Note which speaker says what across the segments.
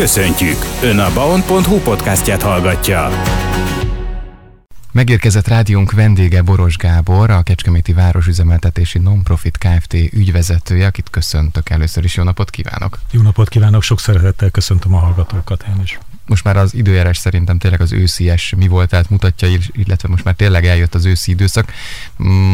Speaker 1: Köszöntjük! Ön a baon.hu podcastját hallgatja.
Speaker 2: Megérkezett rádiónk vendége Boros Gábor, a Kecskeméti Városüzemeltetési Nonprofit Kft. ügyvezetője, akit köszöntök először is. Jó napot kívánok!
Speaker 3: Jó napot kívánok, sok szeretettel köszöntöm a hallgatókat én is
Speaker 2: most már az időjárás szerintem tényleg az őszies mi volt, tehát mutatja, illetve most már tényleg eljött az őszi időszak.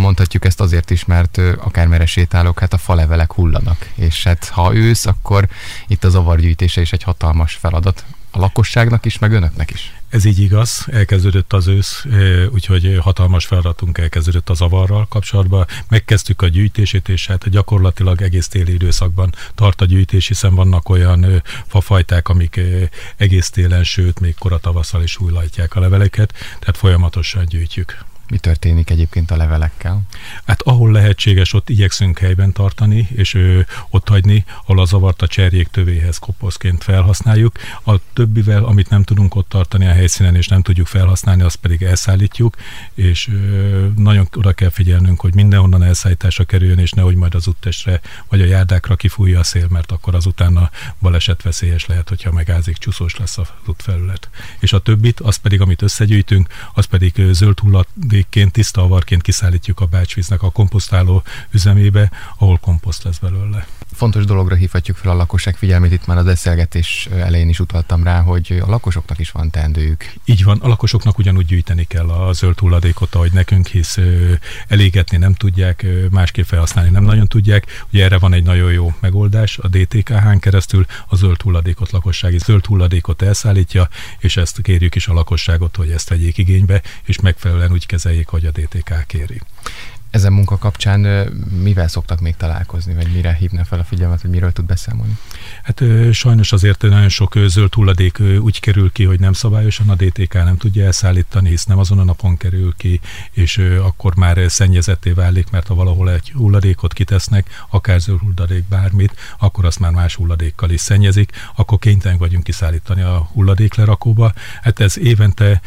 Speaker 2: Mondhatjuk ezt azért is, mert akármere sétálok, hát a falevelek hullanak. És hát ha ősz, akkor itt az avargyűjtése is egy hatalmas feladat a lakosságnak is, meg önöknek is.
Speaker 3: Ez így igaz, elkezdődött az ősz, úgyhogy hatalmas feladatunk elkezdődött az avarral kapcsolatban. Megkezdtük a gyűjtését, és hát gyakorlatilag egész téli időszakban tart a gyűjtés, hiszen vannak olyan fafajták, amik egész télen, sőt, még koratavasszal is újlajtják a leveleket, tehát folyamatosan gyűjtjük.
Speaker 2: Mi történik egyébként a levelekkel?
Speaker 3: Hát ahol lehetséges, ott igyekszünk helyben tartani, és ő, ott hagyni, ahol a zavart a cserjék tövéhez koposzként felhasználjuk. A többivel, amit nem tudunk ott tartani a helyszínen, és nem tudjuk felhasználni, azt pedig elszállítjuk, és ö, nagyon oda kell figyelnünk, hogy mindenhonnan elszállításra kerüljön, és nehogy majd az úttestre vagy a járdákra kifújja a szél, mert akkor azután a baleset veszélyes lehet, hogyha megázik, csúszós lesz az útfelület. És a többit, azt pedig, amit összegyűjtünk, az pedig zöld hulladék hulladékként, tiszta avarként kiszállítjuk a bácsvíznek a komposztáló üzemébe, ahol komposzt lesz belőle.
Speaker 2: Fontos dologra hívhatjuk fel a lakosság figyelmét, itt már a beszélgetés elején is utaltam rá, hogy a lakosoknak is van teendőjük.
Speaker 3: Így van, a lakosoknak ugyanúgy gyűjteni kell a zöld hulladékot, ahogy nekünk, hisz elégetni nem tudják, másképp felhasználni nem nagyon tudják. Ugye erre van egy nagyon jó megoldás, a DTKH-n keresztül a zöld hulladékot, lakossági zöld hulladékot elszállítja, és ezt kérjük is a lakosságot, hogy ezt vegyék igénybe, és megfelelően úgy kezeljék, hogy a DTK kéri.
Speaker 2: Ezen munka kapcsán mivel szoktak még találkozni, vagy mire hívna fel a figyelmet, hogy miről tud beszámolni?
Speaker 3: Hát sajnos azért nagyon sok zöld hulladék úgy kerül ki, hogy nem szabályosan a DTK nem tudja elszállítani, hisz nem azon a napon kerül ki, és akkor már szennyezetté válik, mert ha valahol egy hulladékot kitesznek, akár zöld hulladék bármit, akkor azt már más hulladékkal is szennyezik, akkor kénytelen vagyunk kiszállítani a hulladéklerakóba. Hát ez évente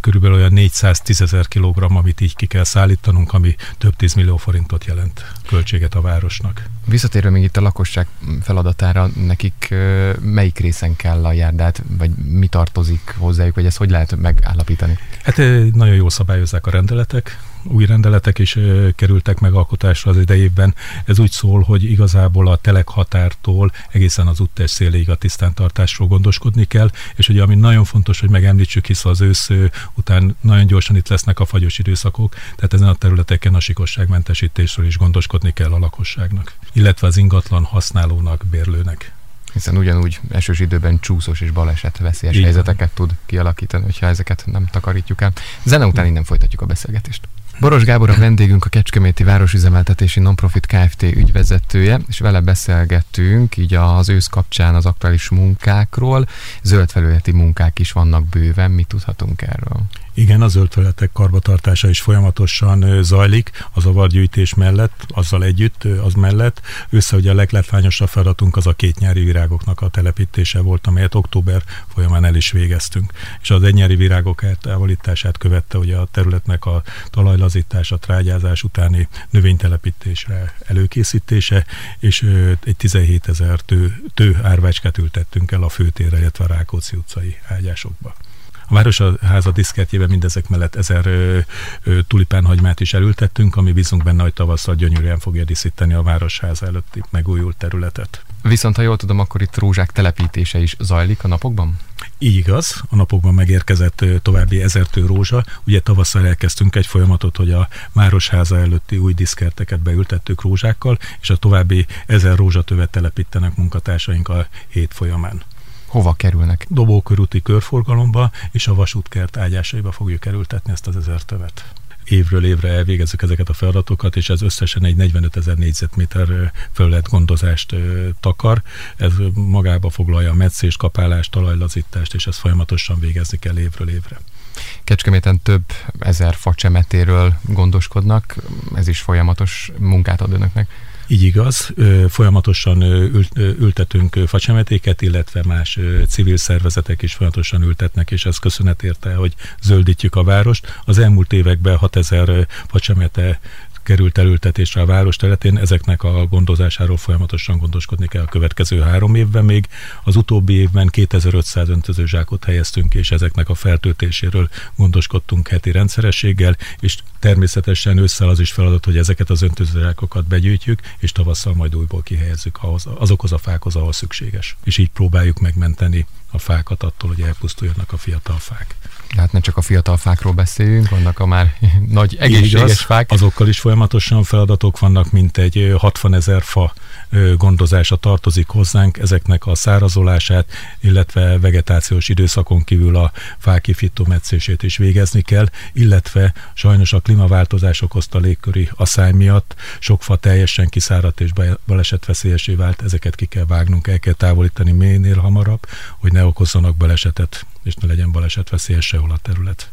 Speaker 3: körülbelül olyan 410 ezer kilogramm, amit így ki kell szállítanunk, ami több tízmillió forintot jelent költséget a városnak.
Speaker 2: Visszatérve még itt a lakosság feladatára, nekik melyik részen kell a járdát, vagy mi tartozik hozzájuk, vagy ezt hogy lehet megállapítani?
Speaker 3: Hát nagyon jól szabályozzák a rendeletek, új rendeletek is kerültek megalkotásra az idejében. Ez úgy szól, hogy igazából a telek határtól egészen az úttes széléig a tisztántartásról gondoskodni kell, és ugye ami nagyon fontos, hogy megemlítsük, hisz az ősz után nagyon gyorsan itt lesznek a fagyos időszakok, tehát ezen a területeken a sikosságmentesítésről is gondoskodni kell a lakosságnak, illetve az ingatlan használónak, bérlőnek
Speaker 2: hiszen ugyanúgy esős időben csúszós és baleset veszélyes Igen. helyzeteket tud kialakítani, hogyha ezeket nem takarítjuk el. Zene után innen folytatjuk a beszélgetést. Boros Gábor a vendégünk, a Kecskeméti Városüzemeltetési Nonprofit Kft. ügyvezetője, és vele beszélgettünk így az ősz kapcsán az aktuális munkákról. Zöld felületi munkák is vannak bőven, mit tudhatunk erről?
Speaker 3: Igen, a zöld felületek karbatartása is folyamatosan zajlik, az avargyűjtés mellett, azzal együtt, az mellett. Össze ugye a leglátványosabb feladatunk az a két nyári virágoknak a telepítése volt, amelyet október folyamán el is végeztünk. És az egynyári virágok eltávolítását követte ugye a területnek a talajlazítása, trágyázás utáni növénytelepítésre előkészítése, és egy 17 ezer tő, tő árvácskát ültettünk el a főtérre, illetve a Rákóczi utcai ágyásokba. A Városháza diszkertjében mindezek mellett ezer tulipánhagymát is elültettünk, ami bízunk benne, hogy tavasszal gyönyörűen fogja díszíteni a Városháza előtti megújult területet.
Speaker 2: Viszont ha jól tudom, akkor itt rózsák telepítése is zajlik a napokban?
Speaker 3: Így igaz, a napokban megérkezett további ezertő rózsa. Ugye tavasszal elkezdtünk egy folyamatot, hogy a Városháza előtti új diszkerteket beültettük rózsákkal, és a további ezer rózsatövet telepítenek munkatársaink a hét folyamán
Speaker 2: hova kerülnek?
Speaker 3: Dobókörúti körforgalomba és a vasútkert ágyásaiba fogjuk kerültetni ezt az ezer tövet évről évre elvégezzük ezeket a feladatokat, és ez összesen egy 45 ezer négyzetméter felület gondozást takar. Ez magába foglalja a meccést, kapálást, talajlazítást, és ezt folyamatosan végezni kell évről évre.
Speaker 2: Kecskeméten több ezer facsemetéről gondoskodnak, ez is folyamatos munkát ad önöknek.
Speaker 3: Így igaz, folyamatosan ültetünk facsemetéket, illetve más civil szervezetek is folyamatosan ültetnek, és ez köszönet érte, hogy zöldítjük a várost. Az elmúlt években 6000 facsemete került elültetésre a város területén, ezeknek a gondozásáról folyamatosan gondoskodni kell a következő három évben még. Az utóbbi évben 2500 öntözőzsákot helyeztünk, és ezeknek a feltöltéséről gondoskodtunk heti rendszerességgel, és természetesen ősszel az is feladat, hogy ezeket az öntözőzsákokat begyűjtjük, és tavasszal majd újból kihelyezzük ahhoz, azokhoz a fákhoz, ahol szükséges. És így próbáljuk megmenteni a fákat attól, hogy elpusztuljanak a fiatal fák.
Speaker 2: Tehát ne csak a fiatal fákról beszéljünk, vannak a már nagy egészséges Igaz, fák.
Speaker 3: Azokkal is folyamatosan feladatok vannak, mint egy 60 ezer fa gondozása tartozik hozzánk, ezeknek a szárazolását, illetve vegetációs időszakon kívül a fák kifitometszését is végezni kell, illetve sajnos a klímaváltozás okozta légköri asszály miatt. Sok fa teljesen kiszáradt és balesetveszélyesé vált, ezeket ki kell vágnunk, el kell távolítani minél hamarabb, hogy ne okozzanak balesetet, és ne legyen balesetveszélyes sehol a terület.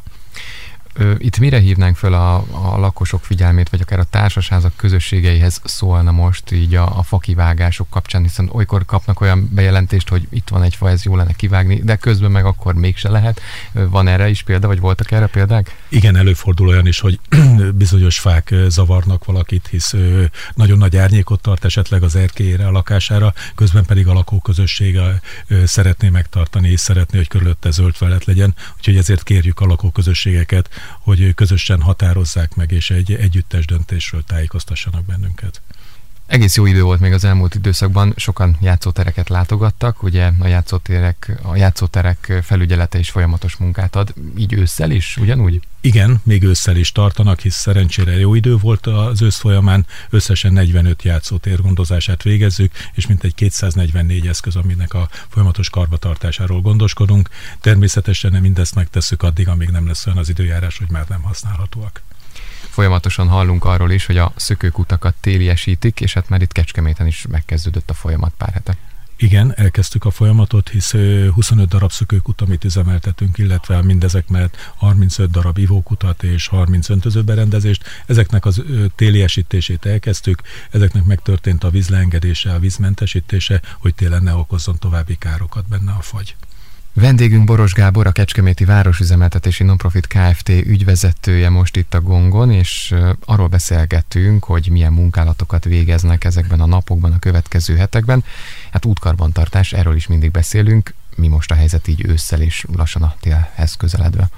Speaker 2: Itt mire hívnánk fel a, a lakosok figyelmét, vagy akár a társasházak közösségeihez szólna most így a, a fakivágások kapcsán, hiszen olykor kapnak olyan bejelentést, hogy itt van egy fa, ez jó lenne kivágni, de közben meg akkor mégse lehet. Van erre is példa, vagy voltak erre példák?
Speaker 3: Igen, előfordul olyan is, hogy bizonyos fák zavarnak valakit, hisz nagyon nagy árnyékot tart esetleg az erkélyére, a lakására, közben pedig a lakóközösség szeretné megtartani, és szeretné, hogy körülötte zöld felett legyen, úgyhogy ezért kérjük a lakóközösségeket, hogy közösen határozzák meg, és egy együttes döntésről tájékoztassanak bennünket.
Speaker 2: Egész jó idő volt még az elmúlt időszakban, sokan játszótereket látogattak, ugye a játszóterek, a játszóterek felügyelete is folyamatos munkát ad, így ősszel is, ugyanúgy?
Speaker 3: Igen, még ősszel is tartanak, hisz szerencsére jó idő volt az ősz folyamán, összesen 45 játszótér gondozását végezzük, és mintegy 244 eszköz, aminek a folyamatos karbatartásáról gondoskodunk. Természetesen mindezt megtesszük addig, amíg nem lesz olyan az időjárás, hogy már nem használhatóak.
Speaker 2: Folyamatosan hallunk arról is, hogy a szökőkutakat téliesítik, és hát már itt Kecskeméten is megkezdődött a folyamat pár hete.
Speaker 3: Igen, elkezdtük a folyamatot, hisz 25 darab szökőkut, amit üzemeltetünk, illetve mindezek mellett 35 darab ivókutat és 30 öntözőberendezést. Ezeknek az téli esítését elkezdtük, ezeknek megtörtént a vízleengedése, a vízmentesítése, hogy télen ne okozzon további károkat benne a fagy.
Speaker 2: Vendégünk Boros Gábor, a Kecskeméti Városüzemeltetési Nonprofit Kft. ügyvezetője most itt a Gongon, és arról beszélgettünk, hogy milyen munkálatokat végeznek ezekben a napokban, a következő hetekben. Hát útkarbantartás, erről is mindig beszélünk. Mi most a helyzet így ősszel és lassan a télhez közeledve?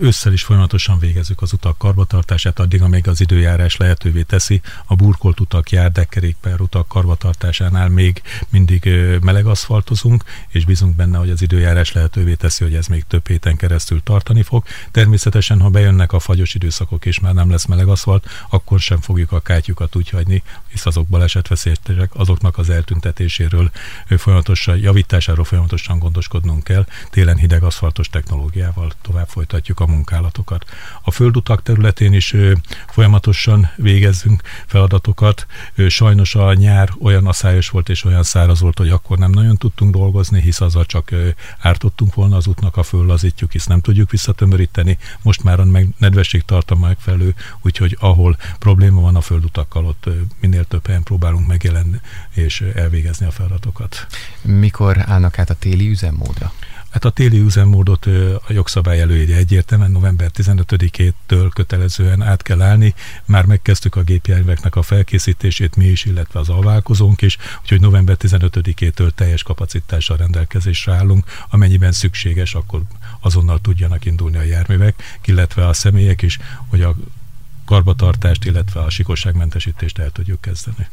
Speaker 3: Ősszel is folyamatosan végezzük az utak karbatartását, addig, amíg az időjárás lehetővé teszi. A burkolt utak, járdek, kerékpár utak karbatartásánál még mindig meleg aszfaltozunk, és bízunk benne, hogy az időjárás lehetővé teszi, hogy ez még több héten keresztül tartani fog. Természetesen, ha bejönnek a fagyos időszakok, és már nem lesz meleg aszfalt, akkor sem fogjuk a kátyukat úgy hagyni, hisz azok balesetveszélyesek, azoknak az eltüntetéséről folyamatosan, javításáról folyamatosan gondoskodnunk kell. Télen hideg aszfaltos technológiával tovább folytatni folytatjuk a munkálatokat. A földutak területén is folyamatosan végezzünk feladatokat. Sajnos a nyár olyan aszályos volt és olyan száraz volt, hogy akkor nem nagyon tudtunk dolgozni, hisz azzal csak ártottunk volna az útnak, a föllazítjuk, hisz nem tudjuk visszatömöríteni. Most már a nedvesség tartalma megfelelő, úgyhogy ahol probléma van a földutakkal, ott minél több helyen próbálunk megjelenni és elvégezni a feladatokat.
Speaker 2: Mikor állnak át a téli üzemmódra?
Speaker 3: Hát a téli üzemmódot a jogszabály előírja egyértelműen, november 15-től kötelezően át kell állni. Már megkezdtük a gépjárműveknek a felkészítését mi is, illetve az alválkozónk is, úgyhogy november 15-től teljes kapacitással rendelkezésre állunk, amennyiben szükséges, akkor azonnal tudjanak indulni a járművek, illetve a személyek is, hogy a karbatartást, illetve a sikosságmentesítést el tudjuk kezdeni.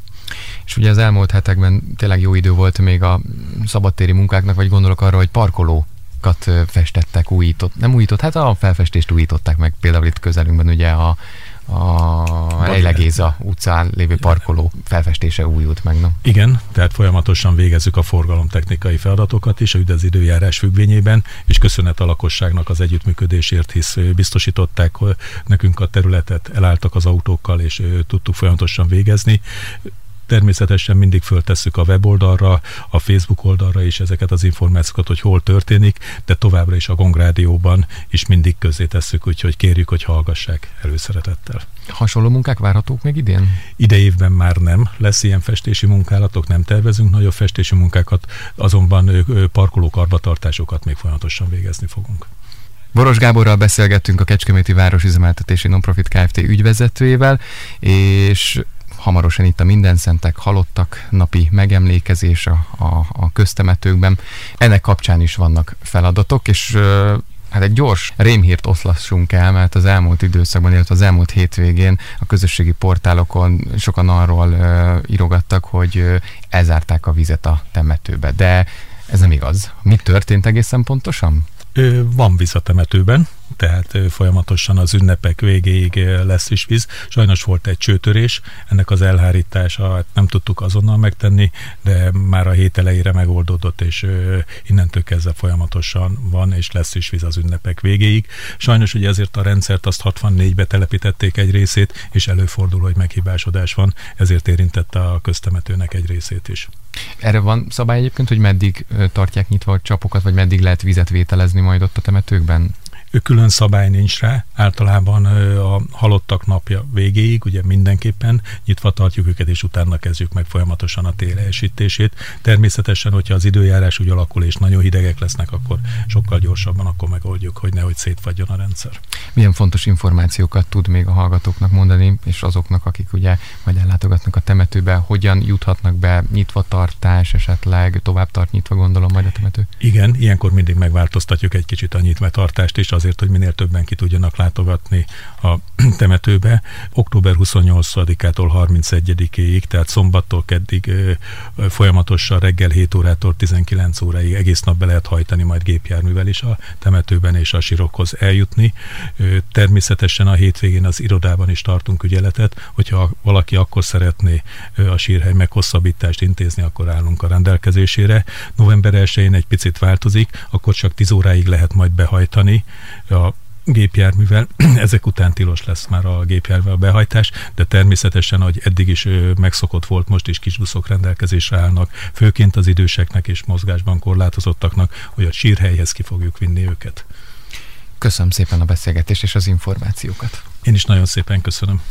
Speaker 2: És ugye az elmúlt hetekben tényleg jó idő volt még a szabadtéri munkáknak, vagy gondolok arra, hogy parkoló festettek, újított, nem újított, hát a felfestést újították meg, például itt közelünkben ugye a, a Ejlegéza utcán lévő parkoló felfestése újult meg, nem?
Speaker 3: Igen, tehát folyamatosan végezzük a forgalomtechnikai feladatokat is, a az időjárás függvényében, és köszönet a lakosságnak az együttműködésért, hisz biztosították nekünk a területet, elálltak az autókkal, és tudtuk folyamatosan végezni. Természetesen mindig föltesszük a weboldalra, a Facebook oldalra is ezeket az információkat, hogy hol történik, de továbbra is a Gongrádióban is mindig közé tesszük, úgyhogy kérjük, hogy hallgassák előszeretettel.
Speaker 2: Hasonló munkák várhatók még idén?
Speaker 3: Ide évben már nem lesz ilyen festési munkálatok, nem tervezünk nagyobb festési munkákat, azonban parkoló karbatartásokat még folyamatosan végezni fogunk.
Speaker 2: Boros Gáborral beszélgettünk a Kecskeméti Városüzemeltetési Nonprofit Kft. ügyvezetőjével, és hamarosan itt a Minden Szentek halottak napi megemlékezés a, a, a köztemetőkben. Ennek kapcsán is vannak feladatok, és hát egy gyors rémhírt oszlassunk el, mert az elmúlt időszakban, illetve az elmúlt hétvégén a közösségi portálokon sokan arról uh, írogattak, hogy uh, elzárták a vizet a temetőbe. De ez nem igaz. Mi történt egészen pontosan?
Speaker 3: Van víz a temetőben, tehát folyamatosan az ünnepek végéig lesz is víz. Sajnos volt egy csőtörés, ennek az elhárítása hát nem tudtuk azonnal megtenni, de már a hét elejére megoldódott, és innentől kezdve folyamatosan van, és lesz is víz az ünnepek végéig. Sajnos ugye ezért a rendszert azt 64-be telepítették egy részét, és előfordul, hogy meghibásodás van, ezért érintette a köztemetőnek egy részét is.
Speaker 2: Erre van szabály egyébként, hogy meddig tartják nyitva a csapokat, vagy meddig lehet vizet vételezni majd ott a temetőkben?
Speaker 3: Külön szabály nincs rá, általában a halottak napja végéig, ugye mindenképpen nyitva tartjuk őket, és utána kezdjük meg folyamatosan a télesítését. Természetesen, hogyha az időjárás úgy alakul, és nagyon hidegek lesznek, akkor sokkal gyorsabban akkor megoldjuk, hogy nehogy szétfagyjon a rendszer.
Speaker 2: Milyen fontos információkat tud még a hallgatóknak mondani, és azoknak, akik ugye majd ellátogatnak a temetőbe, hogyan juthatnak be nyitva tartás, esetleg tovább tart nyitva, gondolom majd a temető?
Speaker 3: Igen, ilyenkor mindig megváltoztatjuk egy kicsit a nyitva tartást, és azért, hogy minél többen ki tudjanak látogatni a temetőbe. Október 28-ától 31-ig, tehát szombattól keddig folyamatosan reggel 7 órától 19 óráig egész nap be lehet hajtani majd gépjárművel is a temetőben és a sírokhoz eljutni. Természetesen a hétvégén az irodában is tartunk ügyeletet, hogyha valaki akkor szeretné a sírhely meghosszabbítást intézni, akkor állunk a rendelkezésére. November 1-én egy picit változik, akkor csak 10 óráig lehet majd behajtani a gépjárművel. Ezek után tilos lesz már a gépjárművel a behajtás, de természetesen, hogy eddig is megszokott volt, most is kisbuszok rendelkezésre állnak, főként az időseknek és mozgásban korlátozottaknak, hogy a sírhelyhez ki fogjuk vinni őket.
Speaker 2: Köszönöm szépen a beszélgetést és az információkat.
Speaker 3: Én is nagyon szépen köszönöm.